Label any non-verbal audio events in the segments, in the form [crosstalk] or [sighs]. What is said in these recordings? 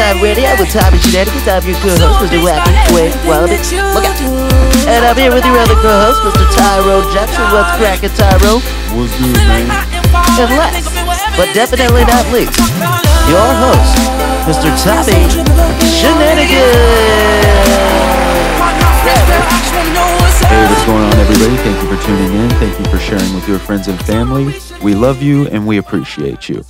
Time Radio with Tommy Shenanigans. I'm your co-host, Mr. Wacky Wade Wallaby. Look out. And I'm here with your other co-host, Mr. Tyrone Jackson. What's cracking, Tyrone? What's good, man? And last, but definitely not least, your host, Mr. Tommy Shenanigans. Hey, what's going on, everybody? Thank you for tuning in. Thank you for sharing with your friends and family. We love you and we appreciate you.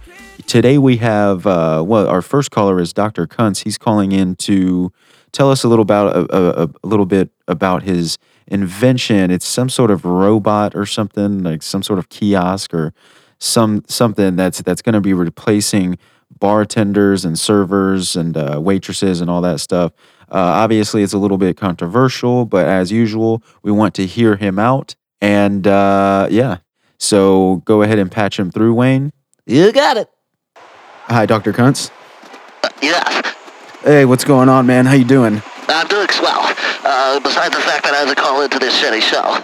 Today we have, uh, well, our first caller is Dr. Kuntz. He's calling in to tell us a little about a, a, a little bit about his invention. It's some sort of robot or something, like some sort of kiosk or some something that's that's going to be replacing bartenders and servers and uh, waitresses and all that stuff. Uh, obviously, it's a little bit controversial, but as usual, we want to hear him out. And uh, yeah, so go ahead and patch him through, Wayne. You got it. Hi, Dr. Kuntz. Yeah, Hey, what's going on, man? How you doing? I'm doing swell. Uh, besides the fact that I had to call into this shitty show.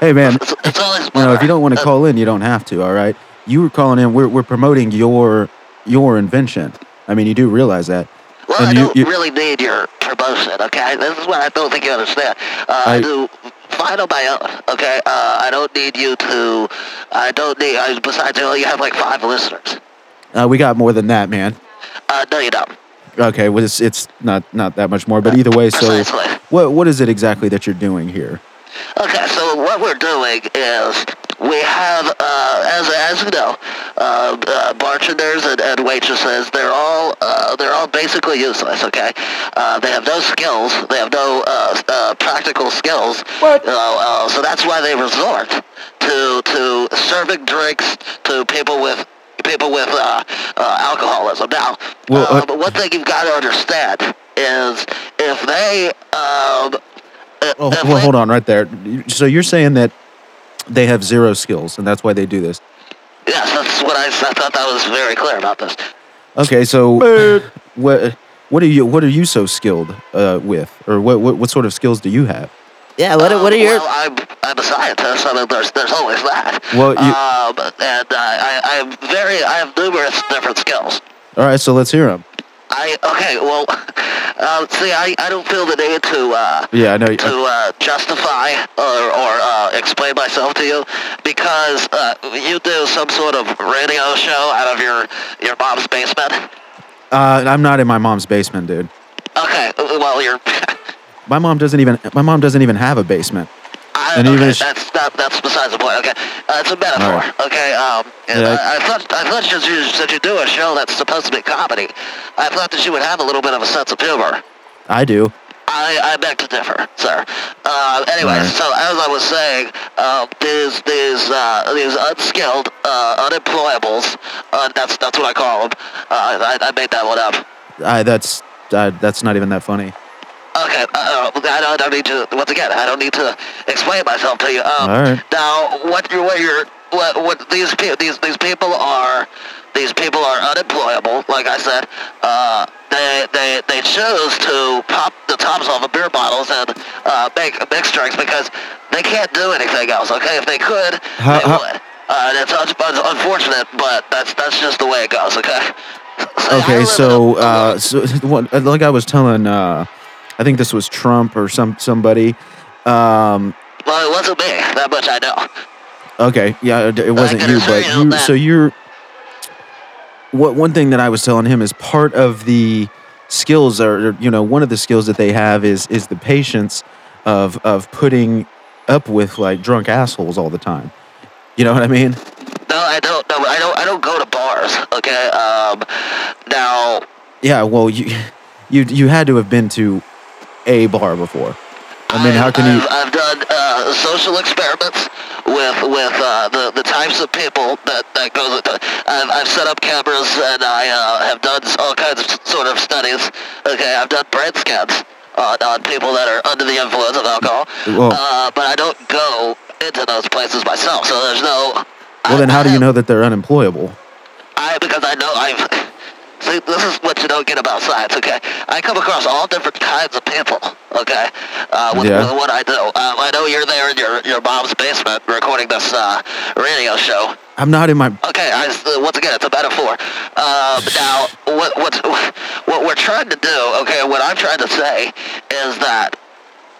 Hey, man. It's, it's always You know, if you don't want to Uh, call in, you don't have to. All right. You were calling in. We're we're promoting your your invention. I mean, you do realize that. Well, and I you- don't you- really need your promotion, okay? This is what I don't think you understand. Uh, I, I- do fine on my own, okay? Uh, I don't need you to. I don't need. I, besides, you, know, you have like five listeners. Uh, we got more than that, man. Uh, no, you don't. Okay, well, it's it's not not that much more, but either way. So, Precisely. what what is it exactly that you're doing here? Okay, so what we're doing is we have, uh, as as you know, uh, uh, bartenders and, and waitresses. They're all uh, they're all basically useless. Okay, uh, they have no skills. They have no uh, uh, practical skills. What? Uh, uh, so that's why they resort to to serving drinks to people with people with uh, uh, alcoholism. Now, Well, uh, uh, but one thing you've got to understand is if they um, Well, if well, they- hold on, right there. So you're saying that they have zero skills, and that's why they do this. Yes, that's what I, I thought that was very clear about this. Okay, so what what are you what are you so skilled uh, with, or what, what what sort of skills do you have? Yeah, what, are- what are Um, your... Well, I'm, I'm a scientist. I mean, there's, there's always that. Well, you- um, and uh, I, I'm very, I have numerous different skills. All right, so let's hear them. I okay. Well, uh, [laughs] see, I, I don't feel the need to uh, Yeah, I know. to uh, justify or, or uh, explain myself to you because uh, you do some sort of radio show out of your your mom's basement. Uh, I'm not in my mom's basement, dude. Okay, well you're. [laughs] My mom doesn't even my mom doesn't even have a basement. I, And okay, even that's not, that's besides the point. Okay, uh, it's a metaphor. Right. Okay, um, Yeah. I, I thought I thought that you that you do a show that's supposed to be comedy. I thought that you would have a little bit of a sense of humor. I do. I, I beg to differ, sir. Uh, anyway, Alright. so as I was saying, uh, these these uh, these unskilled uh, unemployables. Uh, that's that's what I call them. Uh, I, I made that one up. I that's that's not even that funny. Okay, uh, uh, I, don't, I don't need to. Once again, I don't need to explain myself to you. Um, All right. Now, what you're, what you're, what, what these pe- these these people are, these people are unemployable. Like I said, uh, they they they choose to pop the tops off of beer bottles and uh, make mixed drinks because they can't do anything else. Okay, if they could, How- they how- would. Uh, and it's, un- it's unfortunate, but that's that's just the way it goes. Okay. See, Okay, so a- uh, so [laughs] what, like I was telling, uh, I think this was Trump or some somebody. Um, well, it wasn't me. That much I know. okay, yeah, it it wasn't you, but you that- So you're. What one thing that I was telling him is part of the skills are you know one of the skills that they have is is the patience of of putting up with like drunk assholes all the time. You know what I mean? No, I don't. No, I don't. I don't go to bars. Okay. Um. Now, Yeah. Well, you [laughs] you you had to have been to a bar before. I mean, how can I've, you? I've done uh, social experiments with with uh, the the types of people that that goes. With I've I've set up cameras and I uh, have done all kinds of sort of studies. Okay, I've done brain scans on, on people that are under the influence of alcohol. Well- uh, but I don't go into those places myself, so there's no. Well, then I- how do you know that they're unemployable? I because I know I've. See, this is what you don't get about science, okay? I come across all different kinds of people, okay? Uh, with, Yeah. with what I do. Um, I know you're there in your, your mom's basement recording this uh, radio show. I'm not in my. Okay, I, uh, once again, it's a metaphor. Um, now, what what's what we're trying to do, okay, what I'm trying to say is that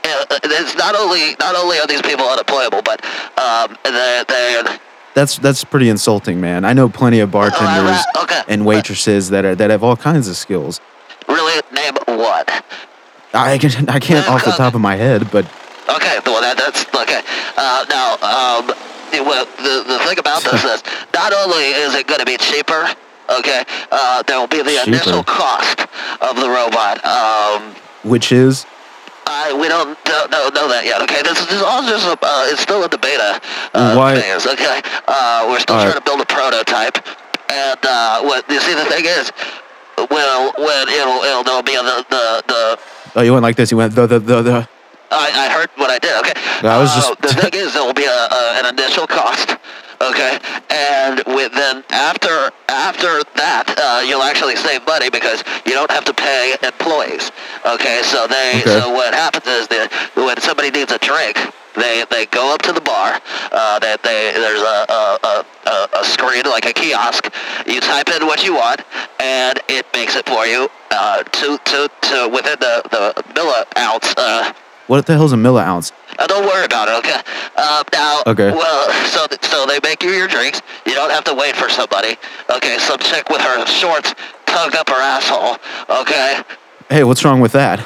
uh, it's not only not only are these people unemployable, but um, they're, they're That's that's pretty insulting, man. I know plenty of bartenders uh, okay. and waitresses that are that have all kinds of skills. really name what. I can I can't off the top of my head, but Okay, well that, that's okay. Uh, now, um, well, the the thing about this [laughs] is not only is it going to be cheaper, okay, uh, there will be the Cheaper. initial cost of the robot. Um, which is I, we don't don't know, know that yet. Okay, this is all just a, uh, it's still in the beta uh, Why- phase. Okay, uh, we're still All trying right. to build a prototype, and uh, what you see the thing is, well, when it'll it'll there'll be the the the oh you went like this. You went the the the, the I, I heard what I did. Okay. I was Uh, just- the thing is, there will be a, a, an initial cost. Okay, and with then after after that, uh, you'll actually save money because you don't have to pay employees. Okay, so they Okay. so what happens is that when somebody needs a drink, they they go up to the bar. Uh, that they there's a a, a a screen like a kiosk. You type in what you want, and it makes it for you. Uh, to to to within the the milli ounce. Uh, what the hell's a milliounce? Uh, don't worry about it, okay? Uh, now, Okay. well, so so they make you your drinks. You don't have to wait for somebody. Okay, some chick with her shorts tug up her asshole. Okay, Hey, what's wrong with that?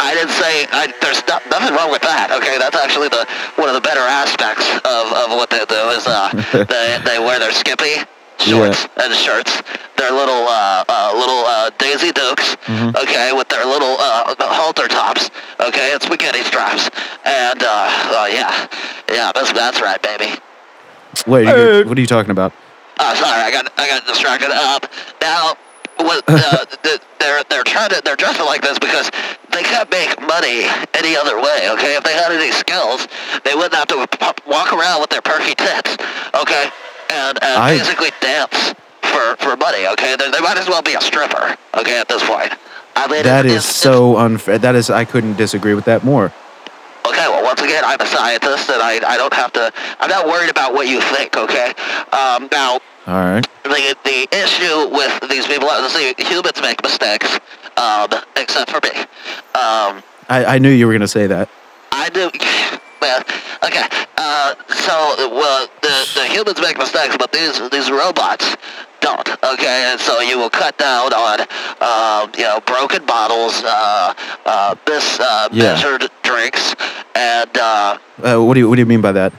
I didn't say I, there's no, nothing wrong with that. Okay, that's actually the one of the better aspects of, of what they do is uh, [laughs] they they wear their skimpy shorts and shirts, their little uh, uh, little uh, Daisy Dukes, Mm-hmm. okay, with their little uh, halter tops, okay, and spaghetti straps, and uh, uh, yeah, yeah, that's that's right, baby. Wait, you what are you talking about? Uh, sorry, I got I got distracted. Um, now, what uh, [laughs] they're they're trying to they're dressing like this because they can't make money any other way. Okay, if they had any skills, they wouldn't have to walk around with their perky tits. Okay, and, and I- basically dance for for money. Okay, they, they might as well be a stripper. Okay, at this point. I mean, That it's- is it's- so unfair. That is I couldn't disagree with that more. Okay, well, once again, I'm a scientist, and I, I don't have to. I'm not worried about what you think. Okay. Um, now, All right. the the issue with these people, see, humans make mistakes, um, except for me. Um, I, I knew you were gonna say that. I do. Well, okay. Uh, so, well, the the humans make mistakes, but these these robots don't. Okay, and so you will cut down on, um, you know, broken bottles, uh, uh, mis uh, Yeah. measured drinks, and. Uh, Uh, what do you What do you mean by that?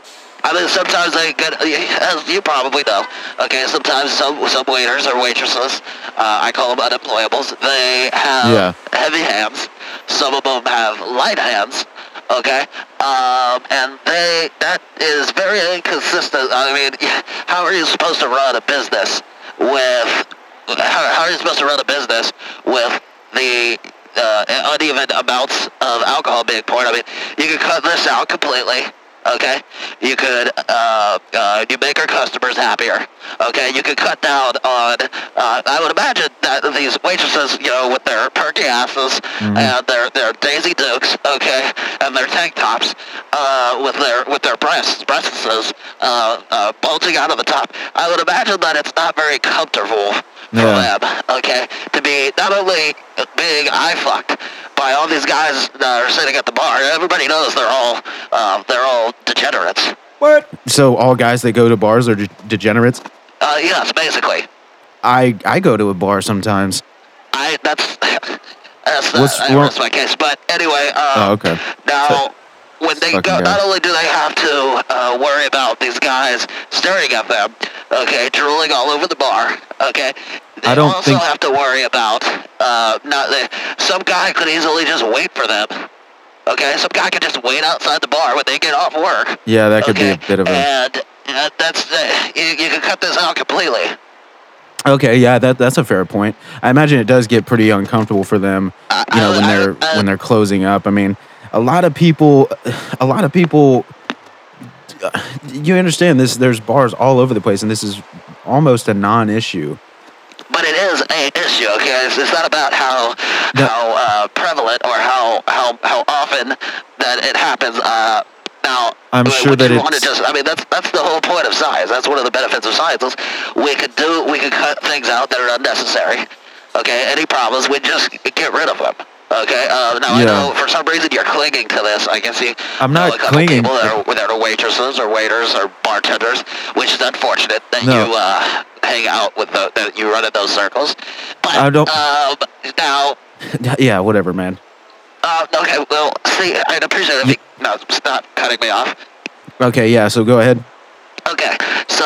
I mean, sometimes they get, as you probably know, okay, sometimes some, some waiters or waitresses, uh, I call them unemployables, they have Yeah. heavy hands. Some of them have light hands, okay? Um, and they, that is very inconsistent. I mean, [laughs] how are you supposed to run a business with, how, how are you supposed to run a business with the uh, uneven amounts of alcohol being poured? I mean, you could cut this out completely. Okay, you could uh, uh, you make our customers happier. Okay, you could cut down on. Uh, I would imagine these waitresses, you know, with their perky asses and their their Daisy Dukes, okay, and their tank tops, uh, with their with their breasts breasts uh, uh, bulging out of the top. I would imagine that it's not very comfortable for Yeah. them. Okay, to be not only being eye fucked by all these guys that are sitting at the bar. Everybody knows they're all uh, they're all degenerates. What? So all guys that go to bars are de- degenerates. Uh, yes, basically. I I go to a bar sometimes. I that's [laughs] that's What's uh, wrong- that's my case. But anyway, uh, Oh, okay. now when they go, not only do they have to uh, worry about these guys staring at them, okay, drooling all over the bar, okay. They I don't also think- have to worry about uh, not the, some guy could easily just wait for them. Okay, some guy could just wait outside the bar when they get off work. Yeah, that could okay? be a bit of a. And uh, that's uh, you, you can cut this out completely. Okay, yeah, that that's a fair point. I imagine it does get pretty uncomfortable for them, you know, when they're when they're closing up. I mean, a lot of people, [sighs] a lot of people. [sighs] You understand this? There's bars all over the place, and this is almost a non-issue. But it is an issue, okay? It's, it's not about how No. how uh, prevalent or how, how how often that it happens. Uh, now, I'm would sure you that to it's- just. I mean, that's that's the whole point of science. That's one of the benefits of science. Is we could do we could cut things out that are unnecessary. Okay, any problems, we just get rid of them. Okay. Uh, now I know for some reason you're clinging to this. I can see. I'm know not a couple clinging. People that are, that are waitresses or waiters or bartenders, which is unfortunate that No. you uh, hang out with the, that you run in those circles. But I don't- Um, now, [laughs] Yeah, whatever, man. Uh, okay. Well, see, I'd appreciate it. If you, no, stop cutting me off. Okay, yeah. So go ahead. Okay, so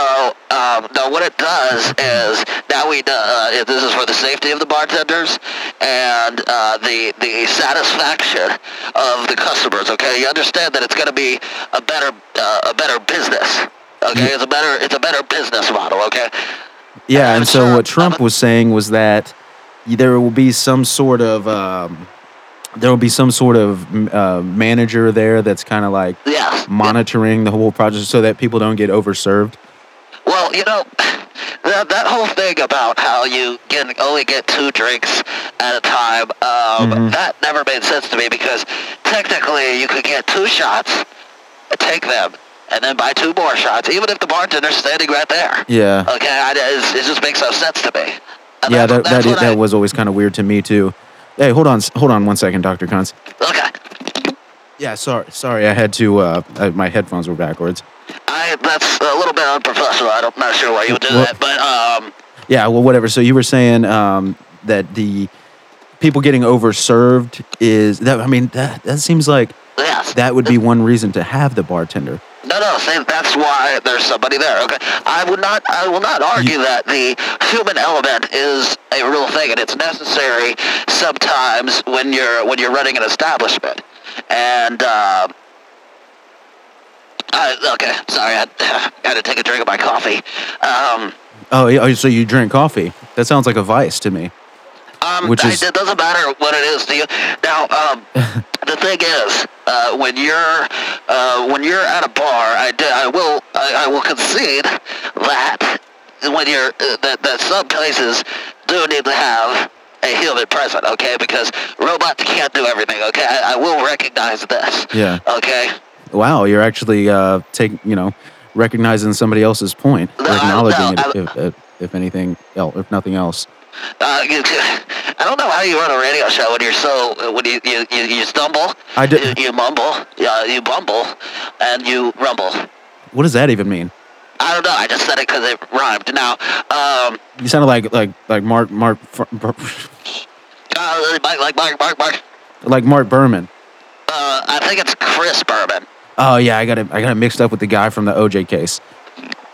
um, now what it does is now we uh, this is for the safety of the bartenders and uh, the the satisfaction of the customers. Okay, you understand that it's going to be a better uh, a better business. Okay, it's a better it's a better business model. Okay, Yeah, I'm and so sure- what Trump I'm- was saying was that there will be some sort of um, there will be some sort of uh, manager there that's kind of like yeah. monitoring the whole project so that people don't get overserved. Well, you know, that, that whole thing about how you can only get two drinks at a time, um, Mhm. that never made sense to me because technically you could get two shots, take them, and then buy two more shots, even if the bartender's standing right there. Yeah, Okay, I, it just makes no sense to me. And yeah, that that, that I- was always kind of weird to me too. Hey, hold on, hold on one second, Doctor Kuntz. Okay, Yeah, sorry, sorry, I had to. Uh, uh, my headphones were backwards. I, that's a little bit unprofessional. I'm not sure why you would do Well- that, but um, Yeah, well, whatever. So you were saying um, that the people getting overserved is that. I mean, that that seems like yes. that would be one reason to have the bartender. No. See, that's why there's somebody there. Okay, I would not. I will not argue that the human element is a real thing, and it's necessary sometimes when you're when you're running an establishment. And uh, I, okay, sorry, I [laughs] had to take a drink of my coffee. Um, Oh, oh, so you drink coffee? That sounds like a vice to me. Um, Which I- is- it doesn't matter what it is to you. Now, um, [laughs] the thing is, uh, when you're uh, when you're at a bar, I, do, I will I, I will concede that when you're uh, that that some places do need to have a human present, okay? Because robots can't do everything, okay? I, I will recognize this. Yeah. Okay. Wow, you're actually uh, take you know recognizing somebody else's point, No, acknowledging no, it, if, if, if anything else, if nothing else. Uh, you, I don't know how you run a radio show when you're so when you you, you, you stumble, I you, you mumble, uh, you bumble, and you rumble. What does that even mean? I don't know. I just said it because it rhymed. Now, um, You sounded like like like Mark Mark [laughs] uh, Mike, like Mark, Mark, Mark. like Mark Berman. Uh, I think it's Chris Berman. Oh yeah, I got it. I got it mixed up with the guy from the OJ case.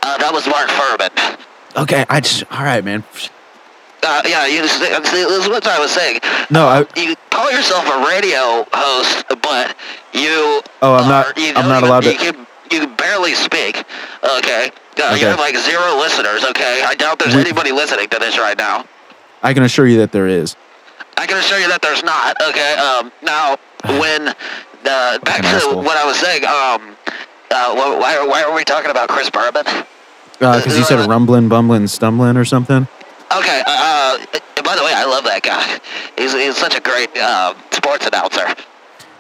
Uh, that was Mark Fuhrman. Okay, I just all right, man. Uh, yeah, you this is what I was saying. No, I You call yourself a radio host, but you. Oh, I'm not- are- You I'm don't not allowed to- You can, you can barely speak. Okay. Uh, Okay. You have like zero listeners. Okay. I doubt there's We- anybody listening to this right now. I can assure you that there is. I can assure you that there's not. Okay. Um. Now, [sighs] when uh, back to asshole. what I was saying. Um. Uh. wh- Why? Why are we talking about Chris Berman? Because you said Uh, rumbling, bumbling, stumbling, or something. Okay. Uh. uh, By the way, I love that guy. He's he's such a great uh, sports announcer.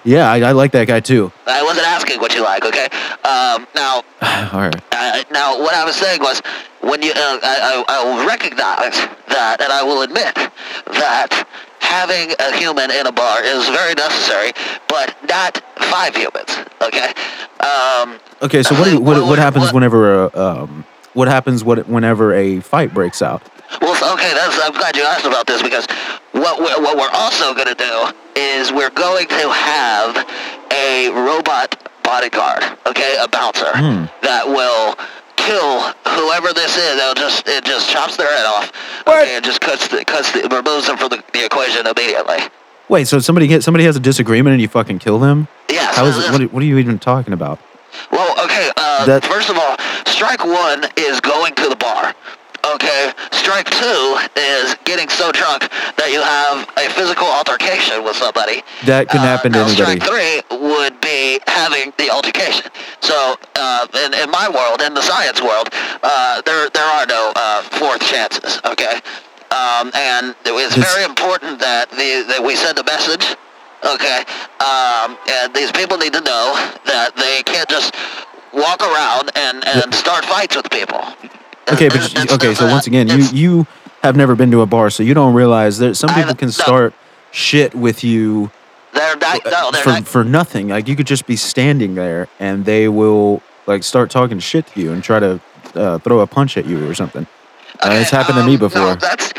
Yeah, I, I like that guy too. I wasn't asking what you like. Okay. Um. Now. [sighs] all right. Uh, now, what I was saying was, when you, uh, I, I, I will recognize that, and I will admit that having a human in a bar is very necessary, but not five humans. Okay. Um, Okay, so what you, what what [laughs] happens what- whenever a, um what happens what whenever a fight breaks out? Well, okay, that's, I'm glad you asked about this because what we're, what we're also going to do is we're going to have a robot bodyguard, okay, a bouncer Hmm. that will kill whoever this is. They'll just it just chops their head off, What? okay, and just cuts the, cuts the, removes them from the, the equation immediately. Wait, so somebody get somebody has a disagreement and you fucking kill them? Yeah. How is it, what, are- what are you even talking about? Well, okay. Uh, That- first of all, strike one is going to the bar. Okay. Strike two is getting so drunk that you have a physical altercation with somebody. That can happen to anybody. Strike three would be having the altercation. So, uh, in, in my world, in the science world, uh, there there are no uh, fourth chances. Okay. Um, and it's This- very important that the that we send a message Okay. Um, and these people need to know that they can't just walk around and, and start fights with people. Okay, but you- okay, so once again, you you have never been to a bar, so you don't realize that some people can start shit with you They're not. No, they're for not. for nothing. Like you could just be standing there, and they will like start talking shit to you and try to uh, throw a punch at you or something. Uh, it's happened to me um, before. No, that's.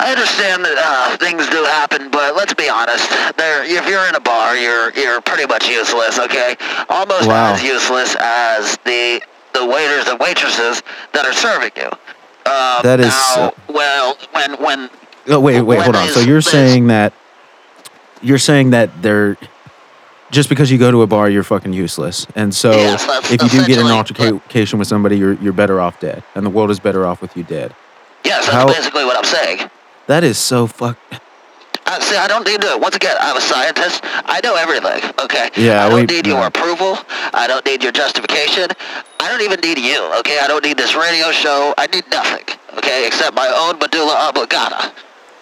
I understand that uh, things do happen, but let's be honest. There, if you're in a bar, you're you're pretty much useless. Okay, almost Wow. as useless as the the waiters and waitresses that are serving you. Um, That is, now, uh, well, when when Oh wait, wait, hold on. So you're saying that you're saying that they're just because you go to a bar, you're fucking useless, and so Yes, if you do get an altercation with somebody, you're you're better off dead, and the world is better off with you dead. yes, that's How- basically what I'm saying. That is so fuck. Uh, see, I don't need to. Once again, I'm a scientist. I know everything. Okay. Yeah, I don't we- need your yeah. approval. I don't need your justification. I don't even need you. Okay. I don't need this radio show. I need nothing. Okay, except my own medulla oblongata.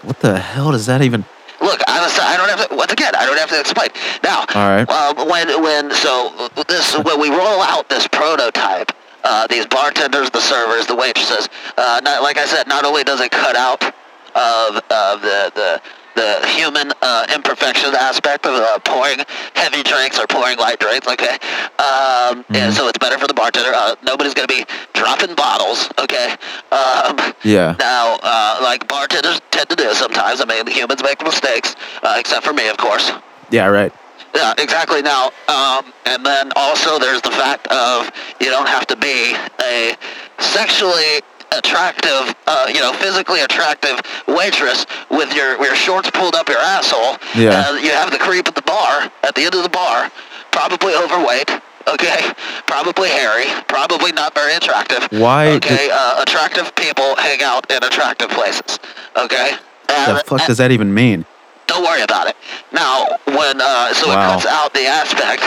What the hell does that even? Look, I'm a, I don't have to. Once again, I don't have to explain. Now, All right. um, when when so this when we roll out this prototype, uh, these bartenders, the servers, the waitresses, uh, not, like I said, not only does it cut out of of the the the human uh, imperfection aspect of uh, pouring heavy drinks or pouring light drinks, okay? Um, And so it's better for the bartender. Uh, nobody's going to be dropping bottles, okay? Um, Yeah. now, uh, like bartenders tend to do sometimes. I mean, humans make mistakes, uh, except for me, of course. Yeah, right. Yeah, exactly. Now, um, and then also there's the fact of you don't have to be a sexually attractive, uh, you know, physically attractive waitress with your your shorts pulled up your asshole. Yeah. Uh, you have the creep at the bar, at the end of the bar, probably overweight. Okay, [laughs] probably hairy, probably not very attractive. Why Okay, uh, attractive people hang out in attractive places. Okay. What the And- fuck does that even mean? Don't worry about it. Now, when uh, so Wow. it cuts out the aspect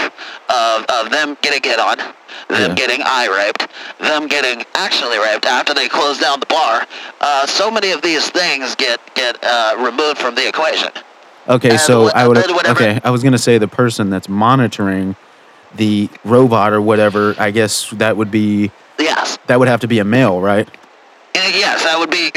of, of them getting hit on, them Yeah. getting eye raped, them getting actually raped after they close down the bar. Uh, so many of these things get get uh, removed from the equation. Okay, And so I would. Okay, I was gonna say the person that's monitoring the robot or whatever. I guess that would be Yes, that would have to be a male, right? Uh, yes, that would be.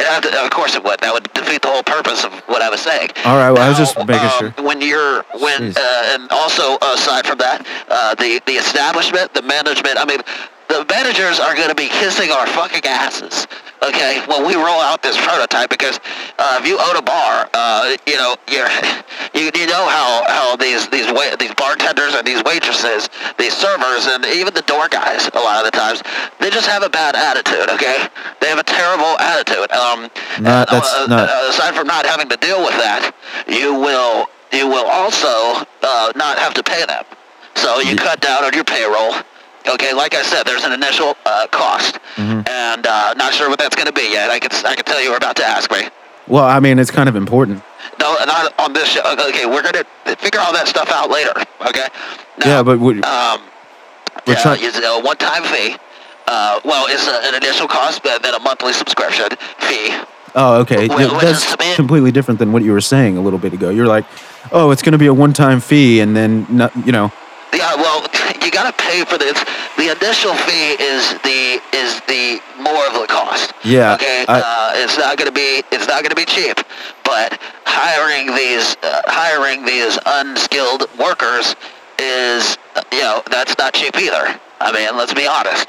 It have to, of course, it would. That would defeat the whole purpose of what I was saying. All right, well, I was just making um, sure. When you're when uh, and also aside from that, uh, the the establishment, the management. I mean, the managers are going to be kissing our fucking asses. Okay, when we roll out this prototype, because uh, if you own a bar, uh, you know you're [laughs] you, you know how how these these wa- these bartenders and these waitresses, these servers, and even the door guys, a lot of the times, they just have a bad attitude. Okay, they have a terrible attitude. Um, Not- and, that's uh, not- uh, aside from not having to deal with that, you will you will also uh, not have to pay them. So you Ye- cut down on your payroll. Okay, like I said, there's an initial uh, cost, Mm-hmm. and uh, not sure what that's going to be yet. I can I can tell you were about to ask me. Well, I mean, it's kind of important. No, not on this show. Okay, we're going to figure all that stuff out later. Okay. Now, yeah, but we, um, we're yeah, trying. it's a one-time fee. Uh, well, it's a, an initial cost, but then a monthly subscription fee. Oh, okay. Wait, wait, That's minute. completely different than what you were saying a little bit ago. You're like, oh, it's going to be a one-time fee, and then not, you know, Yeah, well, [laughs] you got to pay for this. The initial fee is the is the more of the cost. Yeah, Okay. I- uh, it's not gonna be it's not gonna be cheap, but hiring these uh, hiring these unskilled workers is uh, you know that's not cheap either. I mean, let's be honest.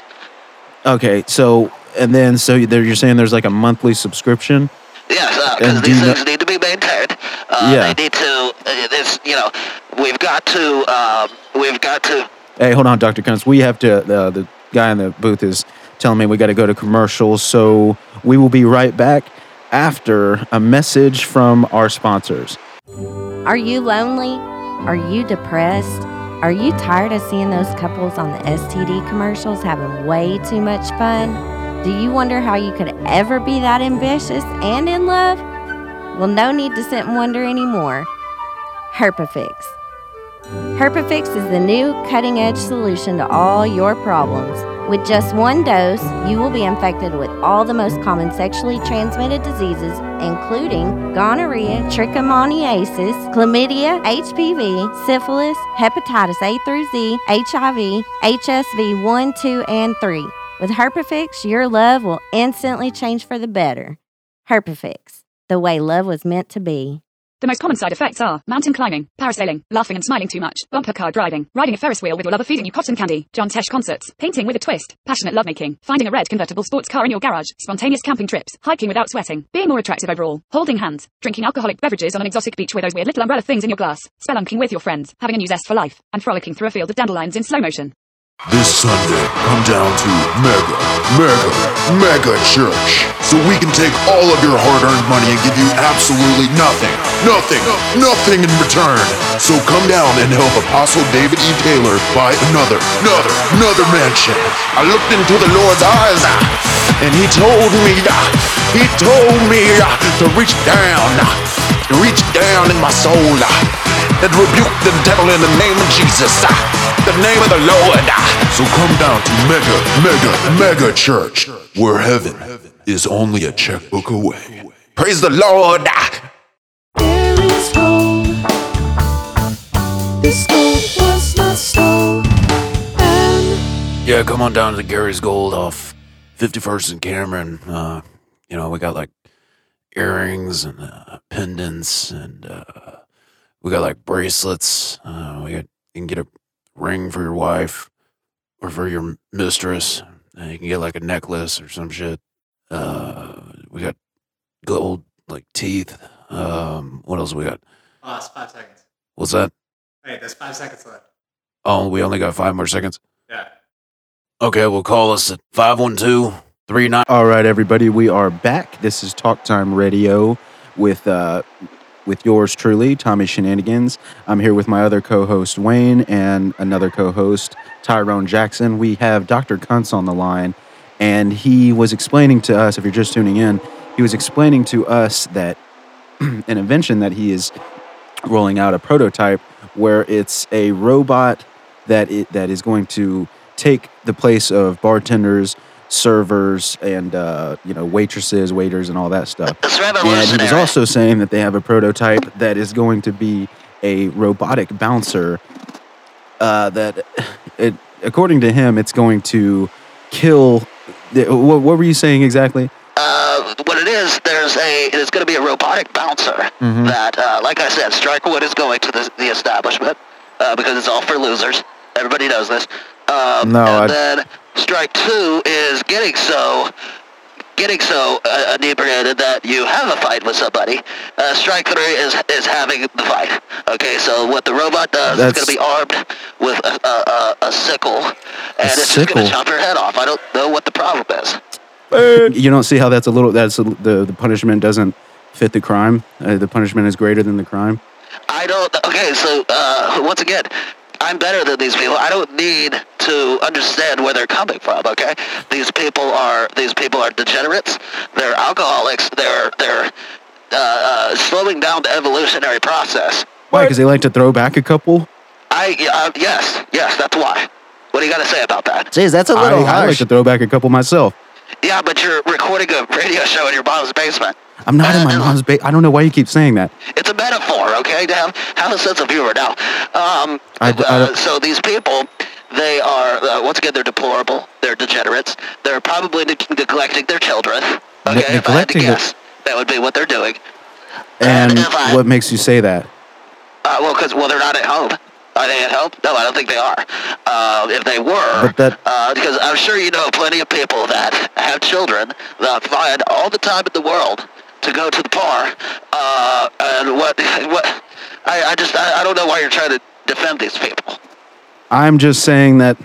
okay. So, and then so you're saying there's like a monthly subscription. Yes, because And these you know- things need to be maintained. Uh, Yeah. They need to. Uh, this you know, we've got to um, we've got to Hey, hold on, Dr. Kuntz. We have to, uh, the guy in the booth is telling me we got to go to commercials. So we will be right back after a message from our sponsors. Are you lonely? Are you depressed? Are you tired of seeing those couples on the STD commercials having way too much fun? Do you wonder how you could ever be that ambitious and in love? Well, no need to sit and wonder anymore. Herpafix. Herpafix is the new cutting edge solution to all your problems. With just one dose, you will be infected with all the most common sexually transmitted diseases, including gonorrhea, trichomoniasis, chlamydia, HPV, syphilis, hepatitis A through Z, HIV, HSV 1, 2, and 3. With Herpafix, your love will instantly change for the better. Herpafix, the way love was meant to be. The most common side effects are mountain climbing, parasailing, laughing and smiling too much, bumper car driving, riding a Ferris wheel with your lover feeding you cotton candy, John Tesh concerts, painting with a twist, passionate lovemaking, finding a red convertible sports car in your garage, spontaneous camping trips, hiking without sweating, being more attractive overall, holding hands, drinking alcoholic beverages on an exotic beach with those weird little umbrella things in your glass, spelunking with your friends, having a new zest for life, and frolicking through a field of dandelions in slow motion. This Sunday, come down to Mega, Mega, Mega Church. So we can take all of your hard earned money and give you absolutely nothing, nothing, nothing in return. So come down and help Apostle David E. Taylor buy another, another, another mansion. I looked into the Lord's eyes and he told me, he told me to reach down, to reach down in my soul and rebuke the devil in the name of Jesus, the name of the Lord. So come down to Mega, Mega, Mega Church, where heaven is only a checkbook away. Praise the Lord. There is gold. This gold was not stolen. Yeah, come on down to Gary's Gold off 51st and Cameron. Uh, you know, we got like earrings and uh, pendants, and uh, we got like bracelets. Uh, we got you can get a ring for your wife or for your mistress. Uh, you can get like a necklace or some shit. Uh, we got gold like teeth. Um, what else we got? Oh, it's five seconds. What's that? Hey, there's five seconds left. Oh, we only got five more seconds. Yeah. Okay, well, call us at 512 39. All right, everybody, we are back. This is Talk Time Radio with uh, with yours truly, Tommy Shenanigans. I'm here with my other co-host Wayne and another co-host Tyrone Jackson. We have Dr. Kuntz on the line, and he was explaining to us. If you're just tuning in, he was explaining to us that [clears throat] an invention that he is rolling out a prototype where it's a robot that it, that is going to take the place of bartenders, servers, and uh, you know waitresses, waiters, and all that stuff. And he was also saying that they have a prototype that is going to be a robotic bouncer. Uh, that it, according to him, it's going to kill. The, what, what were you saying exactly? uh, what it is, there's a, it's going to be a robotic bouncer Mhm. that, uh, like I said, Strikewood is going to the, the establishment uh, because it's all for losers. Everybody knows this. Um, No, and I- then Strike Two is getting so, getting so uh, inebriated that you have a fight with somebody. Uh, strike Three is is having the fight. Okay, so what the robot does is going to be armed with a, a, a, a sickle, and it's just going to chop your head off. I don't know what the problem is. You don't see how that's a little. That's a, the the punishment doesn't fit the crime. Uh, the punishment is greater than the crime. I don't. Okay, so uh, once again, I'm better than these people. I don't need to understand where they're coming from. Okay, these people are these people are degenerates. They're alcoholics. They're they're uh, uh, slowing down the evolutionary process. Why? Because they like to throw back a couple. I uh, yes yes that's why. What do you got to say about that? Jeez, that's a little I like to throw back a couple myself. Yeah, but you're recording a radio show in your mom's basement. I'm not in my Uh, mom's ba- I don't know why you keep saying that. It's a metaphor, okay? To have, have a sense of humor. Now, um, I d- I uh, so these people, they are uh, once again they're deplorable. They're degenerates. They're probably neg- neglecting their children. Okay, if I had to guess, that would be what they're doing. And if I- what makes you say that? Uh, well, because well, they're not at home. Are they at home? No, I don't think they are. Uh, if they were, that- uh, because I'm sure you know plenty of people that have children that find all the time in the world to go to the bar. Uh, and what, what? I, I just, I, I don't know why you're trying to defend these people. I'm just saying that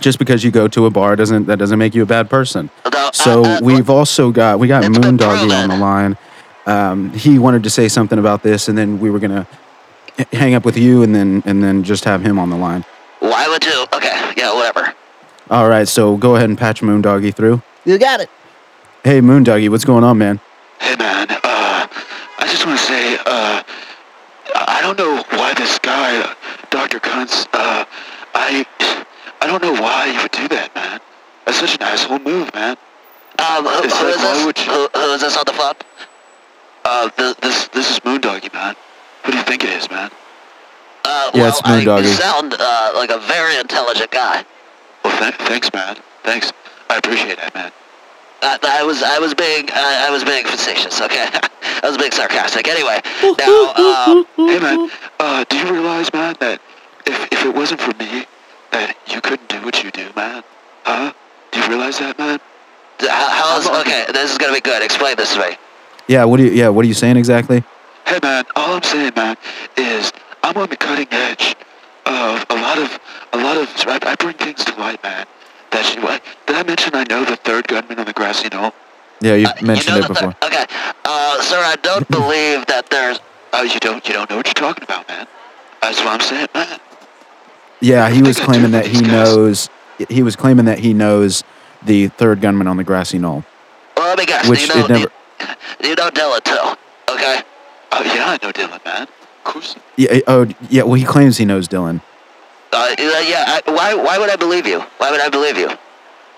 just because you go to a bar doesn't that doesn't make you a bad person. No, So uh, uh, we've also got we got It's Moondoggy on the line. Um, he wanted to say something about this, and then we were gonna hang up with you, and then and then just have him on the line. Why would you? Okay, yeah, whatever. All right, so go ahead and patch Moondoggy through. You got it. Hey, Moondoggy, what's going on, man? Hey man, uh, I just want to say, uh, I don't know why this guy, uh, Dr. Kuntz, uh, I, I don't know why you would do that, man. That's such an asshole move, man. Um, who, It's who like, is why this? would you- Who, who is this on the phone? Uh, th- this, this is Moondoggy, man. Who do you think it is, man? Uh, Yeah, well, it's I, you sound uh, like a very intelligent guy. Well, th- thanks, man. Thanks. I appreciate that, man. I, I was I was being I, I was being facetious. Okay, [laughs] I was being sarcastic. Anyway, now um, Hey man, uh, do you realize, man, that if, if it wasn't for me, that you couldn't do what you do, man? Huh? Do you realize that, man? how, how's okay? This is gonna be good. Explain this to me. Yeah, what do you yeah, what are you saying exactly? Hey man, all I'm saying, man, is I'm on the cutting edge of a lot of a lot of. I, I bring things to light, man. That you, I, did I mention I know the third gunman on the grassy knoll? Yeah, you've Uh, mentioned you know it before. there- okay, uh, sir, I don't believe that there's. Oh, you don't you don't know what you're talking about, man. That's what I'm saying, man. Yeah, he was think I do claiming that he guys. knows he was claiming that he knows the third gunman on the grassy knoll. Well, let me guess. Which you know, it never- you, you know Dylan too. Okay. Oh yeah, I know Dylan, man. Of course. Yeah, oh yeah, well he claims he knows Dylan. Uh, yeah. I, why? Why would I believe you? Why would I believe you?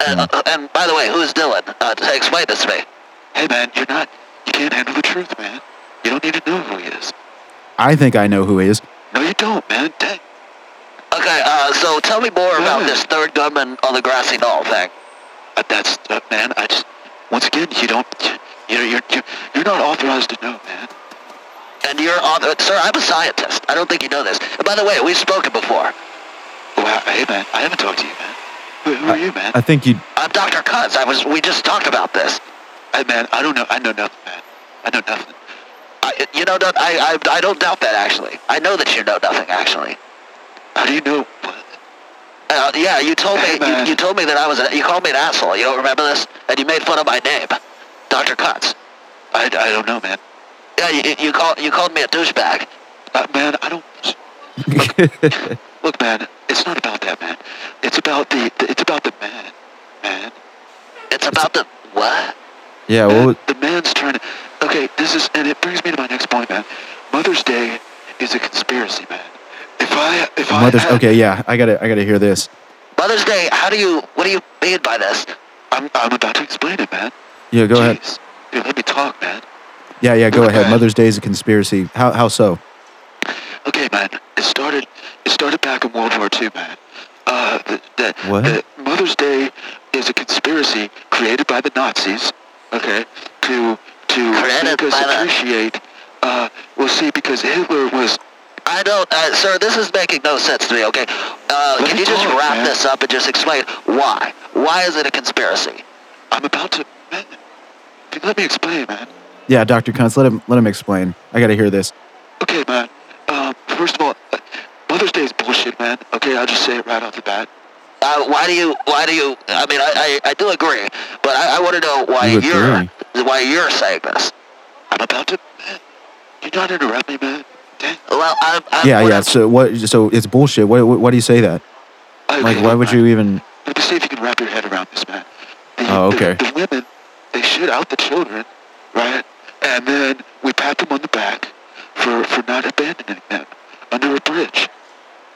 And, Hmm. uh, and by the way, who is Dylan? Uh, to explain this to me. Hey man, you're not. You can't handle the truth, man. You don't need to know who he is. I think I know who he is. No, you don't, man. Dang. Okay. Uh, so tell me more about this third gunman on the grassy knoll thing. Uh, that's uh, man. I just once again, you don't. You're you're you're, you're not authorized to know, man. And you're on, sir. I'm a scientist. I don't think you know this. And by the way, we've spoken before. Wow, hey man, I haven't talked to you, man. Who, who are you, man? I think you I'm Dr. Cutts. I was. We just talked about this. Hey man, I don't know. I know nothing, man. I know nothing. I, you know, I, I, I don't doubt that actually. I know that you know nothing actually. How do you know? Uh, yeah, you told Hey, me. You, you told me that I was. A, you called me an asshole. You don't remember this? And you made fun of my name, Dr. Cutts. I, I don't know, man. Yeah, you, you called you called me a douchebag. Uh, man, I don't. Look, [laughs] [laughs] man, it's not about that, man. It's about the. the it's about the man, man. It's about the what? Yeah, Man, well the man's trying to. Okay, this is, and it brings me to my next point, man. Mother's Day is a conspiracy, man. If I, if I, Mother's had- okay, yeah, I gotta I gotta hear this. Mother's Day. How do you? What do you mean by this? I'm, I'm about to explain it, man. Yeah, go ahead. Jeez. Dude, let me talk, man. Yeah, yeah, go Look, ahead. man. Mother's Day is a conspiracy. How how so? Okay, man. It started. It started back in World War II, man. Uh, the, the, What? the Mother's Day is a conspiracy created by the Nazis. Okay, to to Created make us by the- appreciate. Uh, well, see, because Hitler was. I don't, uh, sir. This is making no sense to me. Okay, uh, can me you just talk, wrap man. this up and just explain why? Why is it a conspiracy? I'm about to. Man, let me explain, man. Yeah, Dr. Kuntz, let him let him explain. I gotta hear this. Okay, man. First of all, uh, Mother's Day is bullshit, man. Okay, I'll just say it right off the bat. Uh, why do you? Why do you? I mean, I, I, I do agree, but I, I want to know why You are agree? why you're saying this. I'm about to. Man, you not interrupt me, man. Dang. Well, I'm, I'm Yeah, yeah. I'm- So what so it's bullshit. Why why, why do you say that? Okay, Like why would you even Let me see if you can wrap your head around this, man. The, Oh, okay. The, the women, they shoot out the children, right? And then we pat them on the back for, for not abandoning them under a bridge.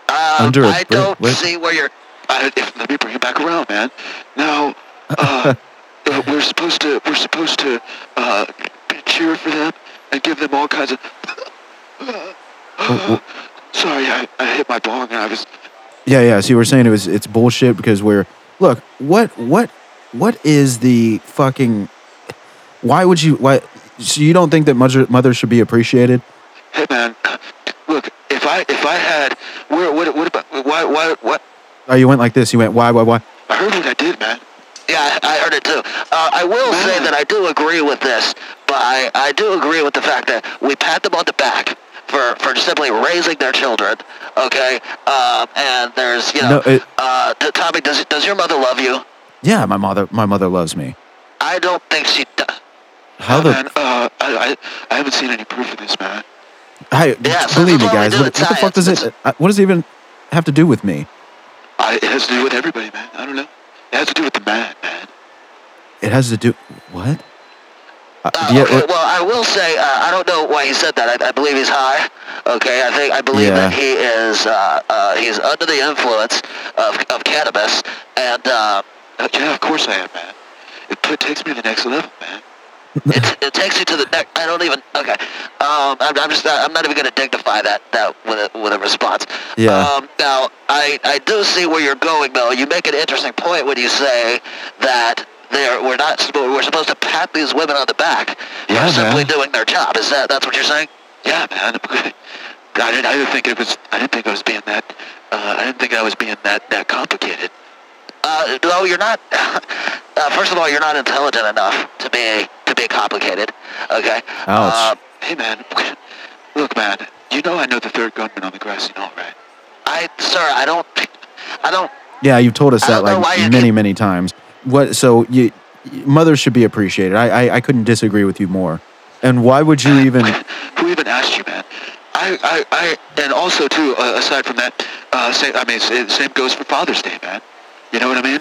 Um, Under a I bri- don't see where you're. I, if, let me bring it back around, man. Now, uh, [laughs] uh, we're supposed to we're supposed to uh, cheer for them and give them all kinds of. [gasps] Sorry, I, I hit my bong and I was. Yeah, yeah. So you were saying it was it's bullshit because we're look what what what is the fucking why would you why so you don't think that mother mothers should be appreciated? Hey, man. Look, if I if I had where what what about why why what Oh, you went like this. You went why why why? I heard what I did, man. Yeah, I I heard it too. Uh, I will say that I do agree with this, but I, I do agree with the fact that we pat them on the back for, for simply raising their children. Okay, um, and there's you know, No, it- uh, Tommy, does does your mother love you? Yeah, my mother my mother loves me. I don't think she does. How Oh, the man, uh, I, I I haven't seen any proof of this, man. I, Yeah, believe me, that's what we guys. What, what the fuck does it? uh, What does it even have to do with me? I, it has to do with everybody, man. I don't know. It has to do with the man, man. It has to do what? Uh, Uh, you- okay, well, I will say uh, I don't know why he said that. I, I believe he's high. Okay, I think I believe Yeah. that he is uh, uh, he's under the influence of, of cannabis, and yeah, of course I am, man. It, put, takes me to the next level, man. It, it takes you to the next. I don't even. Okay, um, I'm, I'm just. Not, I'm not even going to dignify that that with a with a response. Yeah. Um, now, I I do see where you're going though. You make an interesting point when you say that they're we're not supposed we're supposed to pat these women on the back Yeah, for simply man. doing their job. Is that that's what you're saying? Yeah, man. [laughs] I didn't, I didn't think it was. I didn't think I was being that. Uh, I didn't think I was being that that complicated. Uh, no, you're not. [laughs] Uh, first of all, you're not intelligent enough to be be complicated. Okay. Ouch. Uh, Hey, man. [laughs] Look, man. You know I know the third gunman on the grassy knoll, right? I, sir, I don't, I don't. Yeah, you've told us that don't know why like many, many times. What? So you, mothers should be appreciated. I, I, I couldn't disagree with you more. And why would you [laughs] even? Who even asked you, man? I, I, I, and also too. Uh, aside from that, uh, same, I mean, same goes for Father's Day, man. You know what I mean?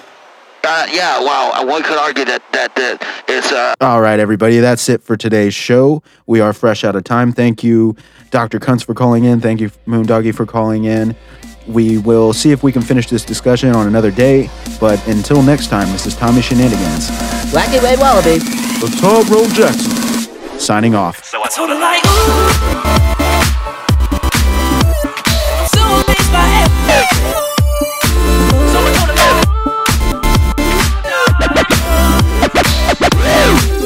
Uh, yeah. Well, one could argue that that, that it's uh. All right, everybody, that's it for today's show. We are fresh out of time. Thank you, Dr. Kuntz, for calling in. Thank you, Moondoggy, for calling in. We will see if we can finish this discussion on another day. But until next time, this is Tommy Shenanigans, Wacky Red Wallaby. the Tyrone Jackson, signing off. I told her like, ooh, Woo!